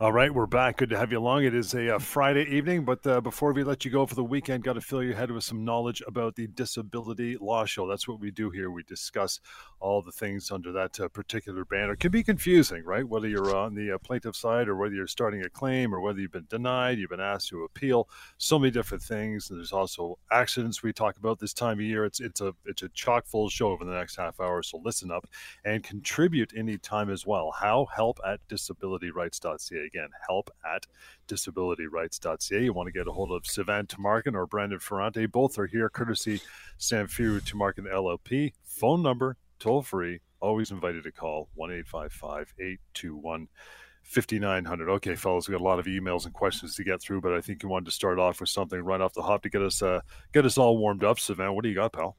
All right, we're back. Good to have you along. It is a, uh, Friday evening, but uh, before we let you go for the weekend, got to fill your head with some knowledge about the Disability Law Show. That's what we do here. We discuss all the things under that uh, particular banner. It can be confusing, right? Whether you're on the uh, plaintiff side or whether you're starting a claim or whether you've been denied, you've been asked to appeal. So many different things. And there's also accidents we talk about this time of year. It's it's a it's a chock full show over the next half hour. So listen up and contribute anytime as well. How help at disabilityrights.ca Again, help at disabilityrights.ca. You want to get a hold of Sivan Tumarkin or Brandon Ferrante. Both are here courtesy Samfiru Tumarkin LLP. Phone number, toll free, always invited to call 1 821 5900. Okay, fellas, we got a lot of emails and questions to get through, but I think you wanted to start off with something right off the hop to get us uh, get us all warmed up. Sivan, what do you got, pal?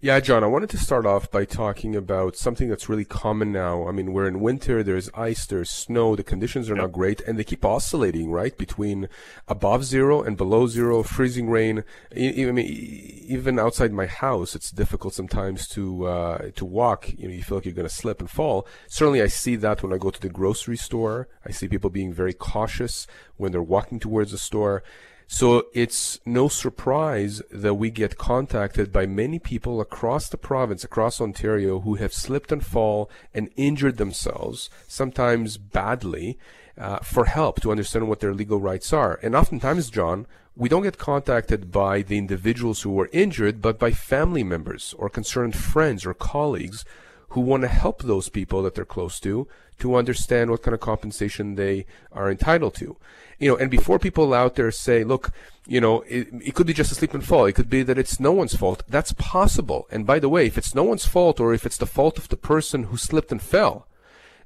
Yeah, John, I wanted to start off by talking about something that's really common now. I mean, we're in winter, there's ice, there's snow, the conditions are yep. not great, and they keep oscillating, right? Between above zero and below zero, freezing rain. I mean, even outside my house, it's difficult sometimes to, uh, to walk. You know, you feel like you're going to slip and fall. Certainly, I see that when I go to the grocery store. I see people being very cautious when they're walking towards the store. So it's no surprise that we get contacted by many people across the province, across Ontario, who have slipped and fall and injured themselves, sometimes badly, uh, for help to understand what their legal rights are. And oftentimes, John, we don't get contacted by the individuals who were injured, but by family members or concerned friends or colleagues who want to help those people that they're close to to understand what kind of compensation they are entitled to. You know, and before people out there say, look, you know, it, it could be just a slip and fall. It could be that it's no one's fault. That's possible. And by the way, if it's no one's fault or if it's the fault of the person who slipped and fell,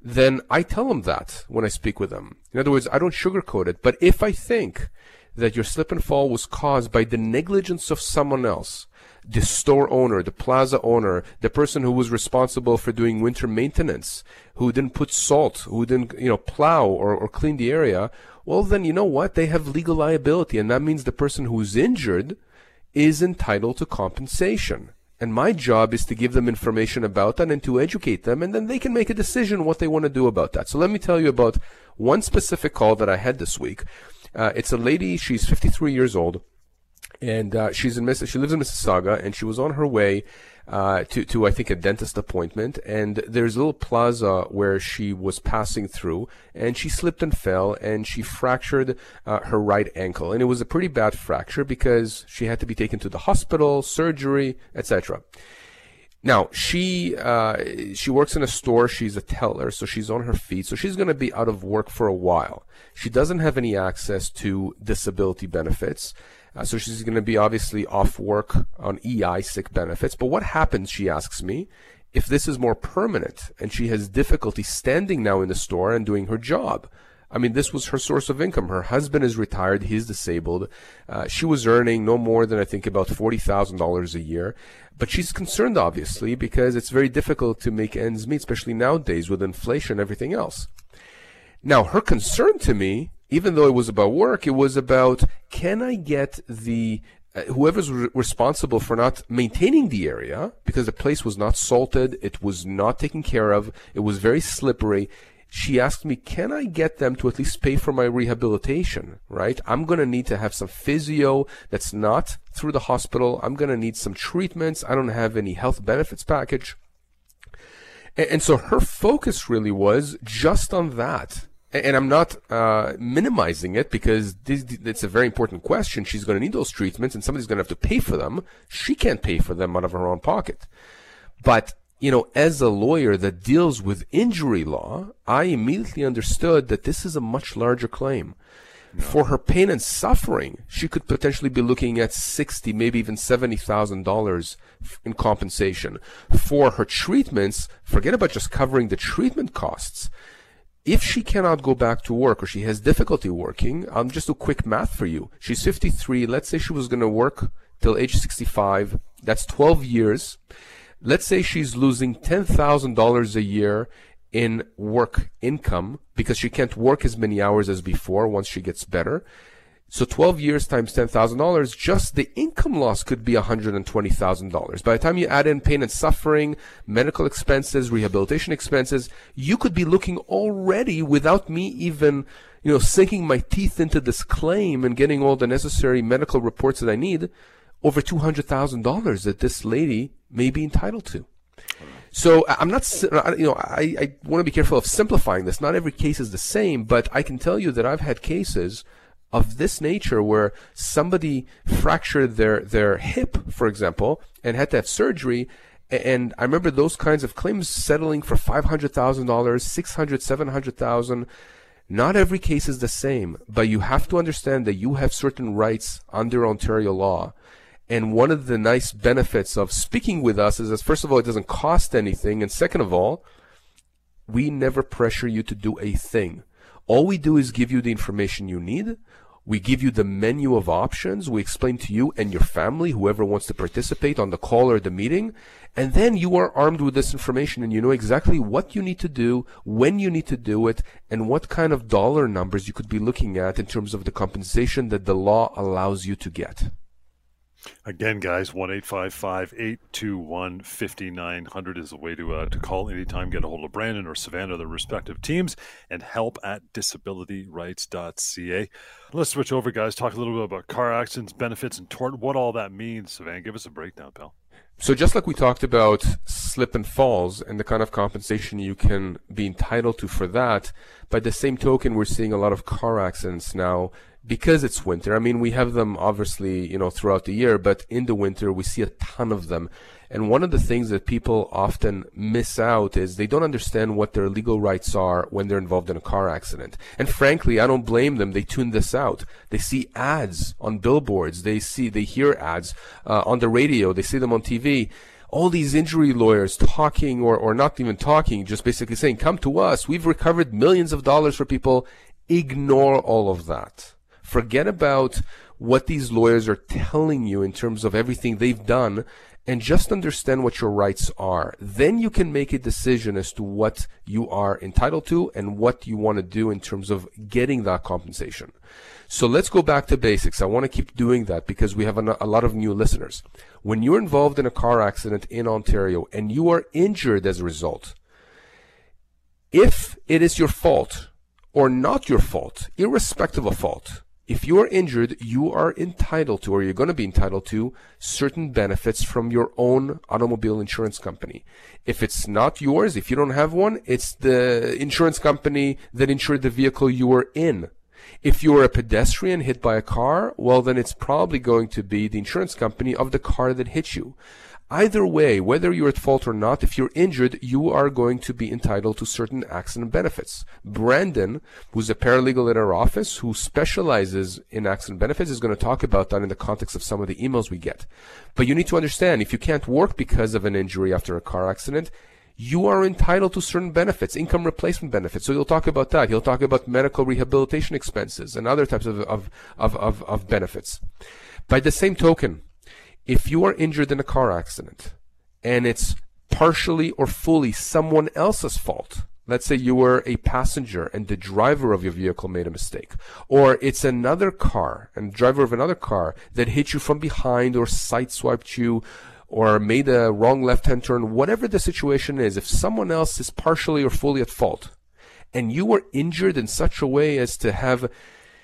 then I tell them that when I speak with them. In other words, I don't sugarcoat it. But if I think that your slip and fall was caused by the negligence of someone else, the store owner, the plaza owner, the person who was responsible for doing winter maintenance, who didn't put salt, who didn't, you know, plow or, or clean the area, well, then you know what? They have legal liability, and that means the person who's injured is entitled to compensation. And my job is to give them information about that and to educate them, and then they can make a decision what they want to do about that. So let me tell you about one specific call that I had this week. Uh, it's a lady, she's 53 years old and uh, she's in Miss- she lives in Mississauga, and she was on her way uh, to to I think a dentist appointment, and there's a little plaza where she was passing through, and she slipped and fell, and she fractured uh, her right ankle, and it was a pretty bad fracture because she had to be taken to the hospital, surgery, etc. Now she uh, she works in a store. She's a teller, so she's on her feet. So she's going to be out of work for a while. She doesn't have any access to disability benefits. Uh, so she's going to be obviously off work on EI sick benefits. But what happens, she asks me, if this is more permanent and she has difficulty standing now in the store and doing her job? I mean, this was her source of income. Her husband is retired. He's disabled. Uh, she was earning no more than, I think, about $40,000 a year. But she's concerned, obviously, because it's very difficult to make ends meet, especially nowadays with inflation and everything else. Now, her concern to me even though it was about work, it was about can I get the uh, whoever's re- responsible for not maintaining the area because the place was not salted, it was not taken care of, it was very slippery. She asked me, can I get them to at least pay for my rehabilitation? Right? I'm going to need to have some physio that's not through the hospital. I'm going to need some treatments. I don't have any health benefits package. And, and so her focus really was just on that and I'm not uh, minimizing it because this, it's a very important question. She's going to need those treatments, and somebody's going to have to pay for them. She can't pay for them out of her own pocket. But you know, as a lawyer that deals with injury law, I immediately understood that this is a much larger claim. No. For her pain and suffering, she could potentially be looking at sixty, maybe even seventy thousand dollars in compensation. For her treatments, forget about just covering the treatment costs if she cannot go back to work or she has difficulty working, um, just a quick math for you. She's 53. Let's say she was going to work till age 65. That's 12 years. Let's say she's losing $10,000 a year in work income because she can't work as many hours as before once she gets better. So 12 years times $10,000, just the income loss could be $120,000. By the time you add in pain and suffering, medical expenses, rehabilitation expenses, you could be looking already without me even, you know, sinking my teeth into this claim and getting all the necessary medical reports that I need, over $200,000 that this lady may be entitled to. So I'm not, you know, I, I want to be careful of simplifying this. Not every case is the same, but I can tell you that I've had cases of this nature where somebody fractured their, their hip, for example, and had to have surgery. And I remember those kinds of claims settling for $500,000, 600, 700,000. Not every case is the same, but you have to understand that you have certain rights under Ontario law. And one of the nice benefits of speaking with us is that, first of all, it doesn't cost anything. And second of all, we never pressure you to do a thing. All we do is give you the information you need. We give you the menu of options. We explain to you and your family, whoever wants to participate on the call or the meeting. And then you are armed with this information and you know exactly what you need to do, when you need to do it, and what kind of dollar numbers you could be looking at in terms of the compensation that the law allows you to get. Again, guys, 1 821 5900 is the way to, uh, to call anytime, get a hold of Brandon or Sivan, their respective teams, and help at disabilityrights.ca. Let's switch over, guys, talk a little bit about car accidents, benefits, and tort, what all that means. Sivan, give us a breakdown, pal. So just like we talked about slip and falls and the kind of compensation you can be entitled to for that, by the same token, we're seeing a lot of car accidents now because it's winter. I mean, we have them obviously, you know, throughout the year, but in the winter we see a ton of them. And one of the things that people often miss out is they don't understand what their legal rights are when they're involved in a car accident. And frankly, I don't blame them. They tune this out. They see ads on billboards. They see, they hear ads uh, on the radio. They see them on TV all these injury lawyers talking or, or not even talking, just basically saying, come to us. We've recovered millions of dollars for people. Ignore all of that. Forget about what these lawyers are telling you in terms of everything they've done and just understand what your rights are. Then you can make a decision as to what you are entitled to and what you want to do in terms of getting that compensation. So let's go back to basics. I want to keep doing that because we have a, lot of new listeners. When you're involved in a car accident in Ontario and you are injured as a result, if it is your fault or not your fault, irrespective of fault, if you are injured, you are entitled to, or you're going to be entitled to, certain benefits from your own automobile insurance company. If it's not yours, if you don't have one, it's the insurance company that insured the vehicle you were in. If you are a pedestrian hit by a car, well, then it's probably going to be the insurance company of the car that hit you. Either way, whether you're at fault or not, if you're injured, you are going to be entitled to certain accident benefits. Brandon, who's a paralegal at our office who specializes in accident benefits, is going to talk about that in the context of some of the emails we get. But you need to understand if you can't work because of an injury after a car accident, you are entitled to certain benefits, income replacement benefits. So he'll talk about that. He'll talk about medical rehabilitation expenses and other types of, of, of, of, of benefits. By the same token, if you are injured in a car accident and it's partially or fully someone else's fault, let's say you were a passenger and the driver of your vehicle made a mistake, or it's another car and driver of another car that hit you from behind or sideswiped you or made a wrong left-hand turn, whatever the situation is, if someone else is partially or fully at fault and you were injured in such a way as to have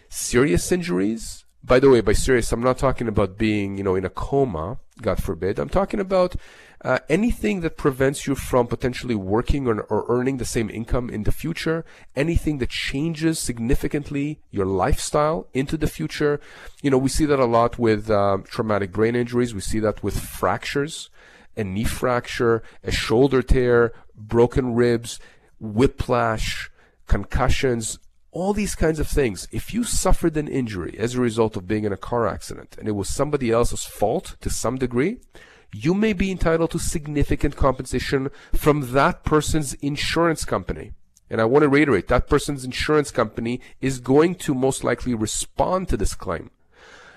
serious injuries, by the way, by serious, I'm not talking about being, you know, in a coma, God forbid. I'm talking about uh, anything that prevents you from potentially working or, or, earning the same income in the future, anything that changes significantly your lifestyle into the future. You know, we see that a lot with um, traumatic brain injuries. We see that with fractures, a knee fracture, a shoulder tear, broken ribs, whiplash, concussions, all these kinds of things. If you suffered an injury as a result of being in a car accident and it was somebody else's fault to some degree, you may be entitled to significant compensation from that person's insurance company. And I want to reiterate that person's insurance company is going to most likely respond to this claim.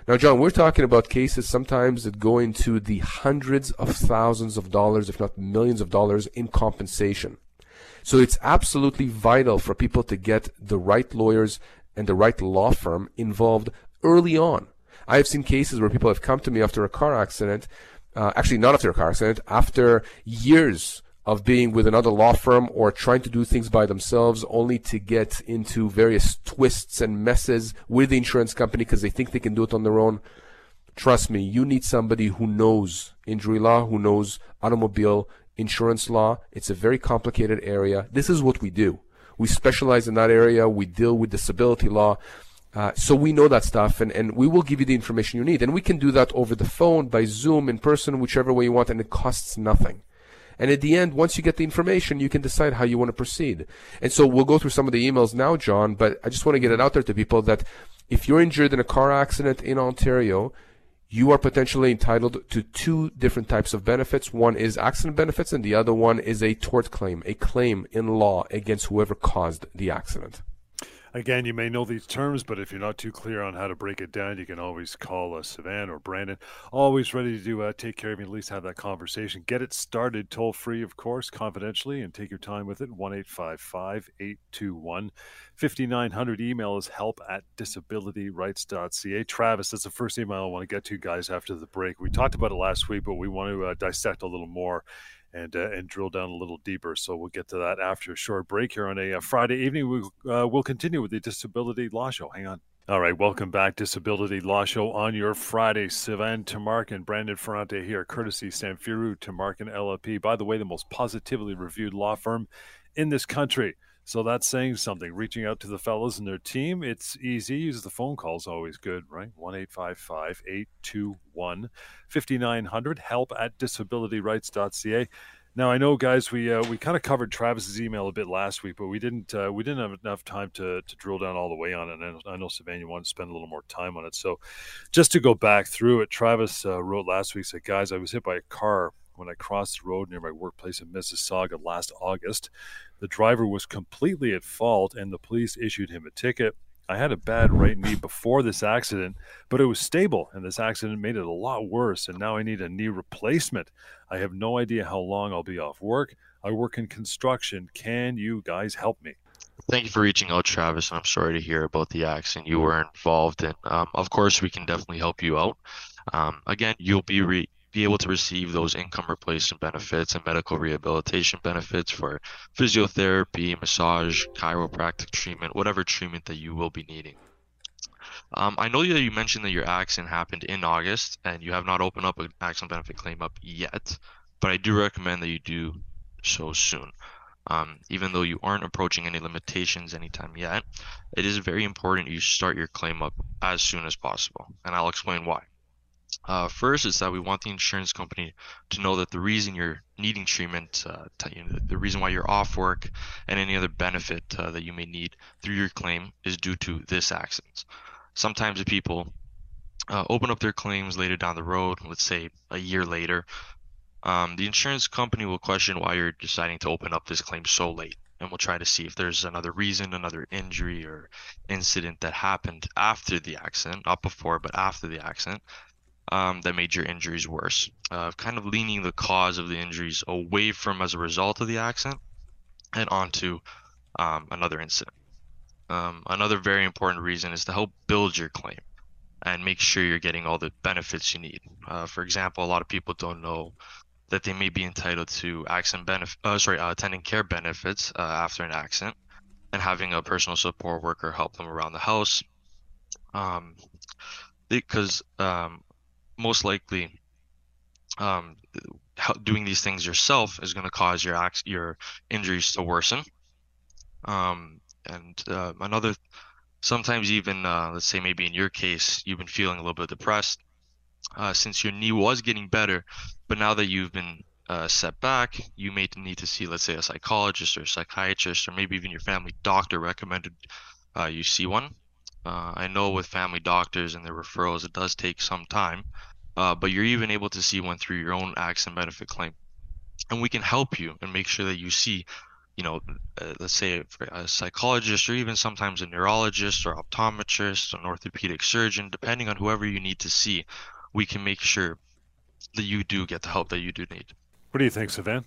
Now, John, we're talking about cases sometimes that go into the hundreds of thousands of dollars, if not millions of dollars in compensation. So it's absolutely vital for people to get the right lawyers and the right law firm involved early on. I have seen cases where people have come to me after a car accident, uh, actually not after a car accident, after years of being with another law firm or trying to do things by themselves only to get into various twists and messes with the insurance company because they think they can do it on their own. Trust me, you need somebody who knows injury law, who knows automobile insurance law. It's a very complicated area. This is what we do. We specialize in that area. We deal with disability law. Uh, so we know that stuff and, and we will give you the information you need. And we can do that over the phone, by Zoom, in person, whichever way you want, and it costs nothing. And at the end, once you get the information, you can decide how you want to proceed. And so we'll go through some of the emails now, John, but I just want to get it out there to people that if you're injured in a car accident in Ontario, you are potentially entitled to two different types of benefits. One is accident benefits, and the other one is a tort claim, a claim in law against whoever caused the accident. Again, you may know these terms, but if you're not too clear on how to break it down, you can always call uh, Sivan or Brandon. Always ready to uh, take care of you, at least have that conversation. Get it started toll free, of course, confidentially, and take your time with it. 1 821 5900. Email is help at disabilityrights.ca. Travis, that's the first email I want to get to, guys, after the break. We talked about it last week, but we want to uh, dissect a little more and uh, and drill down a little deeper. So we'll get to that after a short break here on a, a uh, Friday evening. We uh, will continue with the Disability Law Show. Hang on. All right, welcome back, Disability Law Show on your Friday. Sivan Tumarkin and Brandon Ferrante here, courtesy Samfiru Tumarkin LLP. By the way, the most positively reviewed law firm in this country. So that's saying something. Reaching out to the fellows and their team, it's easy. Use the phone call is always good, right? 1 821 5900. Help at disabilityrights.ca. Now I know, guys, we uh, we kind of covered Travis's email a bit last week, but we didn't uh, we didn't have enough time to to drill down all the way on it. And I know Sivan wanted to spend a little more time on it. So, just to go back through it, Travis uh, wrote last week said, "Guys, I was hit by a car when I crossed the road near my workplace in Mississauga last August. The driver was completely at fault, and the police issued him a ticket. I had a bad right knee before this accident, but it was stable, and this accident made it a lot worse, and now I need a knee replacement. I have no idea how long I'll be off work. I work in construction. Can you guys help me? Thank you for reaching out, Travis. And I'm sorry to hear about the accident you were involved in. Um, of course, we can definitely help you out. Um, again, you'll be re- be able to receive those income replacement benefits and medical rehabilitation benefits for physiotherapy, massage, chiropractic treatment, whatever treatment that you will be needing. Um, I know that you mentioned that your accident happened in August and you have not opened up an accident benefit claim up yet, but I do recommend that you do so soon. Um, even though you aren't approaching any limitations anytime yet, it is very important you start your claim up as soon as possible, and I'll explain why. Uh, first is that we want the insurance company to know that the reason you're needing treatment, uh, you know, the reason why you're off work, and any other benefit uh, that you may need through your claim is due to this accident. Sometimes people uh, open up their claims later down the road, let's say a year later, um, the insurance company will question why you're deciding to open up this claim so late. And we'll try to see if there's another reason, another injury or incident that happened after the accident, not before, but after the accident, um, that made your injuries worse. Uh, kind of leaning the cause of the injuries away from as a result of the accident and onto um, another incident. Um, another very important reason is to help build your claim and make sure you're getting all the benefits you need. Uh, for example, a lot of people don't know that they may be entitled to accident benefit, uh, sorry, uh, attending care benefits uh, after an accident, and having a personal support worker help them around the house. Um, because um, most likely um, doing these things yourself is going to cause your your injuries to worsen. Um, and uh, another, sometimes even uh, let's say maybe in your case you've been feeling a little bit depressed uh, since your knee was getting better, but now that you've been uh, set back, you may need to see let's say a psychologist or a psychiatrist or maybe even your family doctor recommended uh, you see one. Uh, I know with family doctors and their referrals, it does take some time, uh, but you're even able to see one through your own accident benefit claim. And we can help you and make sure that you see, you know, uh, let's say a psychologist or even sometimes a neurologist or optometrist, an orthopedic surgeon, depending on whoever you need to see, we can make sure that you do get the help that you do need. What do you think, Sivan?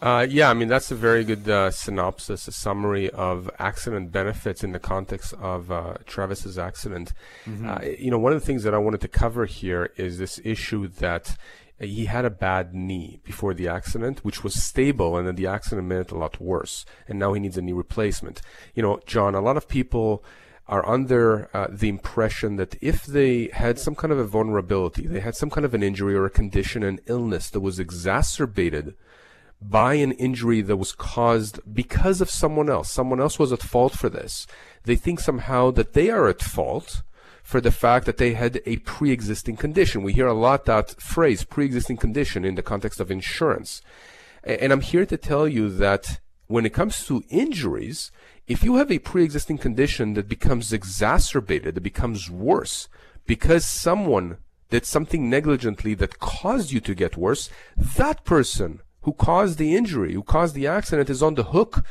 Uh, yeah, I mean that's a very good uh, synopsis, a summary of accident benefits in the context of uh, Travis's accident. Mm-hmm. Uh, you know, one of the things that I wanted to cover here is this issue that he had a bad knee before the accident, which was stable, and then the accident made it a lot worse, and now he needs a knee replacement. You know, John, a lot of people are under uh, the impression that if they had some kind of a vulnerability, they had some kind of an injury or a condition, an illness that was exacerbated by an injury that was caused because of someone else. Someone else was at fault for this. They think somehow that they are at fault for the fact that they had a pre-existing condition. We hear a lot that phrase, pre-existing condition, in the context of insurance. And I'm here to tell you that when it comes to injuries, if you have a pre-existing condition that becomes exacerbated, that becomes worse, because someone did something negligently that caused you to get worse, that person who caused the injury, who caused the accident, is on the hook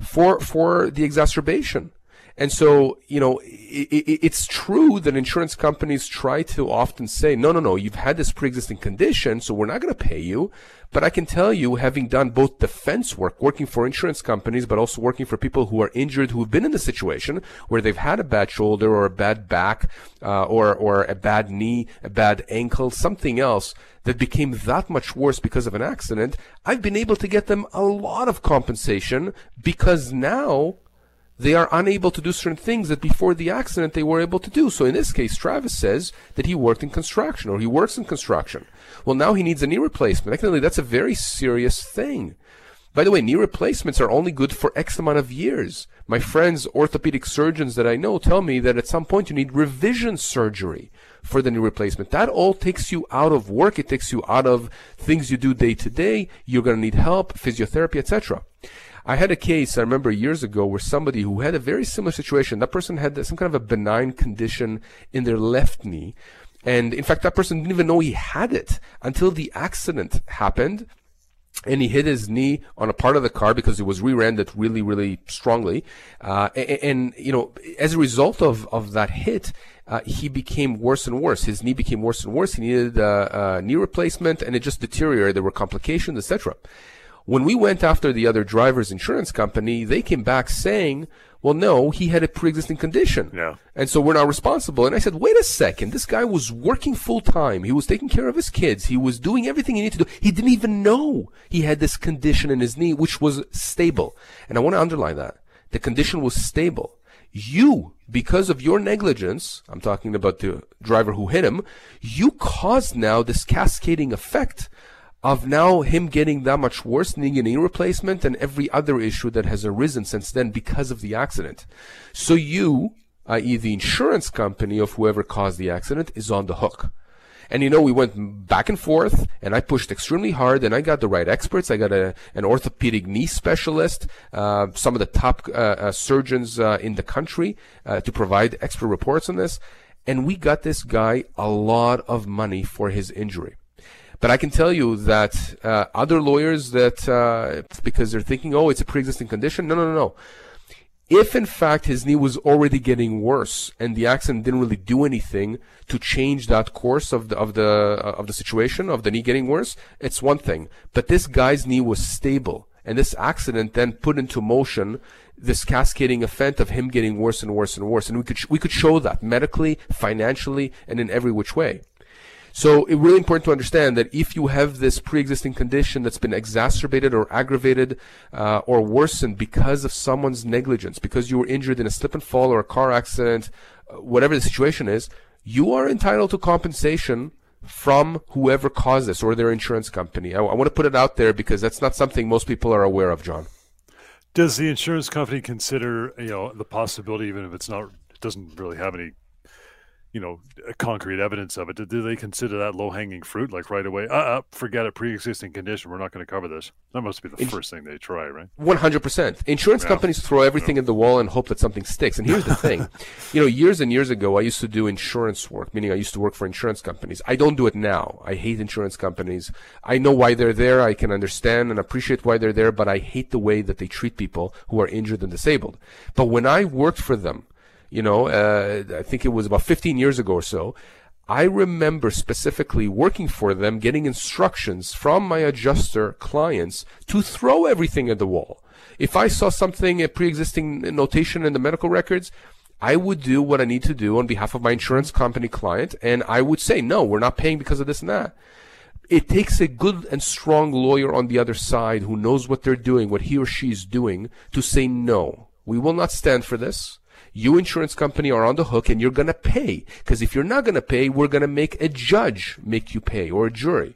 for for the exacerbation. And so, you know, it, it, it's true that insurance companies try to often say, no, no, no, you've had this pre-existing condition, so we're not going to pay you. But I can tell you, having done both defense work, working for insurance companies, but also working for people who are injured, who have been in the situation where they've had a bad shoulder or a bad back, uh, or, or a bad knee, a bad ankle, something else that became that much worse because of an accident, I've been able to get them a lot of compensation because now they are unable to do certain things that before the accident they were able to do. So in this case, Travis says that he worked in construction or he works in construction. Well, now he needs a knee replacement. Actually, that's a very serious thing. By the way, knee replacements are only good for X amount of years. My friends, orthopedic surgeons that I know tell me that at some point you need revision surgery for the knee replacement. That all takes you out of work. It takes you out of things you do day to day. You're going to need help, physiotherapy, etc. I had a case I remember years ago where somebody who had a very similar situation. That person had some kind of a benign condition in their left knee. And in fact, that person didn't even know he had it until the accident happened and he hit his knee on a part of the car because it was rear-ended really, really strongly. Uh, and, and, you know, as a result of, of that hit, uh, he became worse and worse. His knee became worse and worse. He needed a, a knee replacement, and it just deteriorated. There were complications, etc. When we went after the other driver's insurance company, they came back saying, well, no, he had a pre-existing condition. Yeah. And so we're not responsible. And I said, wait a second. This guy was working full time. He was taking care of his kids. He was doing everything he needed to do. He didn't even know he had this condition in his knee, which was stable. And I want to underline that. The condition was stable. You, because of your negligence, I'm talking about the driver who hit him, you caused now this cascading effect of now him getting that much worse, needing a knee replacement, and every other issue that has arisen since then because of the accident. So you, i.e., the insurance company of whoever caused the accident, is on the hook. And you know, we went back and forth, and I pushed extremely hard, and I got the right experts. I got a, an orthopedic knee specialist, uh, some of the top uh, uh, surgeons uh, in the country uh, to provide expert reports on this. And we got this guy a lot of money for his injury. But I can tell you that uh, other lawyers that uh, because they're thinking, oh, it's a pre-existing condition. No, no, no, no. If in fact his knee was already getting worse and the accident didn't really do anything to change that course of the of the uh, of the situation of the knee getting worse, it's one thing. But this guy's knee was stable, and this accident then put into motion this cascading effect of him getting worse and worse and worse. And we could sh- we could show that medically, financially, and in every which way. So it's really important to understand that if you have this pre-existing condition that's been exacerbated or aggravated uh, or worsened because of someone's negligence, because you were injured in a slip and fall or a car accident, uh, whatever the situation is, you are entitled to compensation from whoever caused this or their insurance company. I, I want to put it out there because that's not something most people are aware of, John. Does the insurance company consider, you know, the possibility, even if it's not, it doesn't really have any you know concrete evidence of it do they consider that low hanging fruit? Like right away uh, uh forget it pre-existing condition we're not going to cover this. That must be the first thing they try right? 100% insurance yeah. companies throw everything yeah. in the wall and hope that something sticks. And here's the thing. You know years and years ago i used to do insurance work meaning i used to work for insurance companies. I don't do it now. I hate insurance companies. I know why they're there. I can understand and appreciate why they're there but i hate the way that they treat people who are injured and disabled. But when i worked for them you know, uh, I think it was about 15 years ago or so. I remember specifically working for them, getting instructions from my adjuster clients to throw everything at the wall. If I saw something, a pre-existing notation in the medical records, I would do what I need to do on behalf of my insurance company client, and I would say, no, we're not paying because of this and that. It takes a good and strong lawyer on the other side who knows what they're doing, what he or she is doing, to say, no, we will not stand for this you insurance company are on the hook and you're going to pay. Because if you're not going to pay, we're going to make a judge make you pay or a jury.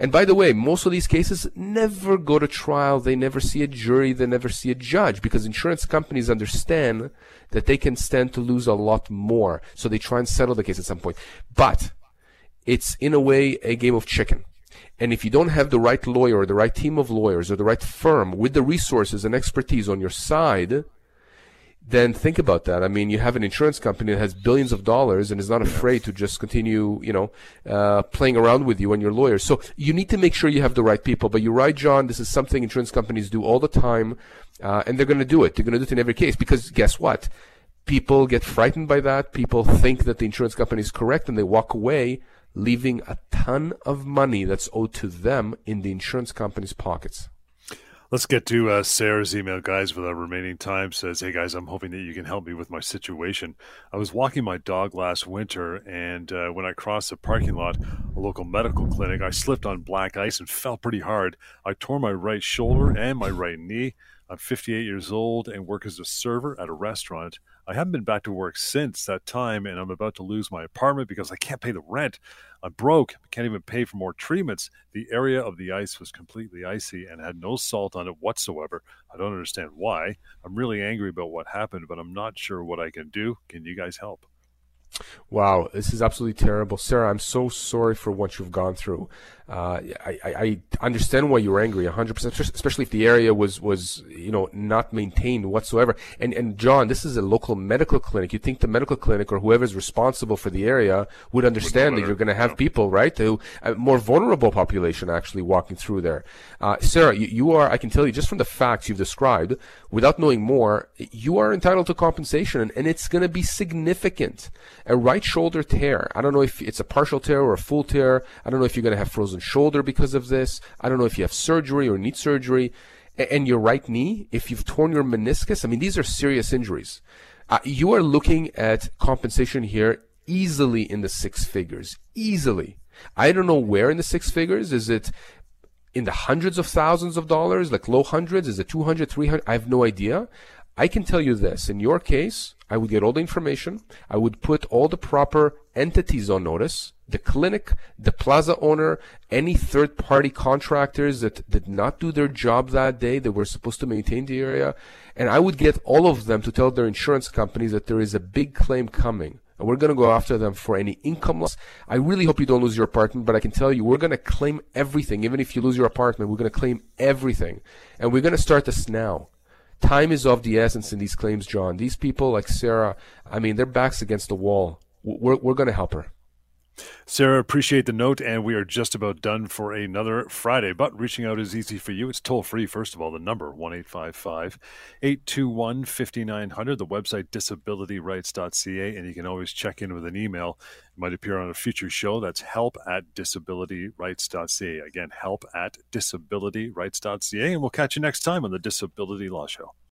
And by the way, most of these cases never go to trial. They never see a jury. They never see a judge because insurance companies understand that they can stand to lose a lot more. So they try and settle the case at some point. But it's in a way a game of chicken. And if you don't have the right lawyer or the right team of lawyers or the right firm with the resources and expertise on your side, then think about that. I mean, you have an insurance company that has billions of dollars and is not afraid to just continue, you know, uh, playing around with you and your lawyers. So you need to make sure you have the right people. But you're right, John. This is something insurance companies do all the time, uh, and they're going to do it. They're going to do it in every case because guess what? People get frightened by that. People think that the insurance company is correct, and they walk away, leaving a ton of money that's owed to them in the insurance company's pockets. Let's get to uh, Sarah's email, guys, with our remaining time. Says, Hey, guys, I'm hoping that you can help me with my situation. I was walking my dog last winter, and uh, when I crossed a parking lot, a local medical clinic, I slipped on black ice and fell pretty hard. I tore my right shoulder and my right knee. I'm 58 years old and work as a server at a restaurant. I haven't been back to work since that time, and I'm about to lose my apartment because I can't pay the rent. I'm broke, can't even pay for more treatments. The area of the ice was completely icy and had no salt on it whatsoever. I don't understand why. I'm really angry about what happened, but I'm not sure what I can do. Can you guys help? Wow, this is absolutely terrible, Sarah. I'm so sorry for what you've gone through. Uh, I, I, understand why you're angry, 100%, especially if the area was, was, you know, not maintained whatsoever. And, and John, this is a local medical clinic. You think the medical clinic or whoever is responsible for the area would understand that you're going to have people, right, who, a more vulnerable population actually walking through there. Uh, Sarah, you, you are, I can tell you just from the facts you've described, without knowing more, you are entitled to compensation and, and it's going to be significant. A right shoulder tear. I don't know if it's a partial tear or a full tear. I don't know if you're going to have frozen shoulder because of this. I don't know if you have surgery or need surgery. And your right knee, if you've torn your meniscus, I mean, these are serious injuries. Uh, you are looking at compensation here easily in the six figures. Easily. I don't know where in the six figures. Is it in the hundreds of thousands of dollars, like low hundreds? Is it 200, 300? I have no idea. I can tell you this. In your case, I would get all the information. I would put all the proper entities on notice the clinic, the plaza owner, any third party contractors that did not do their job that day that were supposed to maintain the area. And I would get all of them to tell their insurance companies that there is a big claim coming. And we're going to go after them for any income loss. I really hope you don't lose your apartment, but I can tell you we're going to claim everything. Even if you lose your apartment, we're going to claim everything. And we're going to start this now. Time is of the essence in these claims, John. These people like Sarah, I mean, their backs against the wall. We're, we're going to help her. Sarah, appreciate the note, and we are just about done for another Friday. But reaching out is easy for you. It's toll free, first of all, the number 1 821 5900, the website disabilityrights.ca, and you can always check in with an email. It might appear on a future show. That's help at disabilityrights.ca. Again, help at disabilityrights.ca, and we'll catch you next time on the Disability Law Show.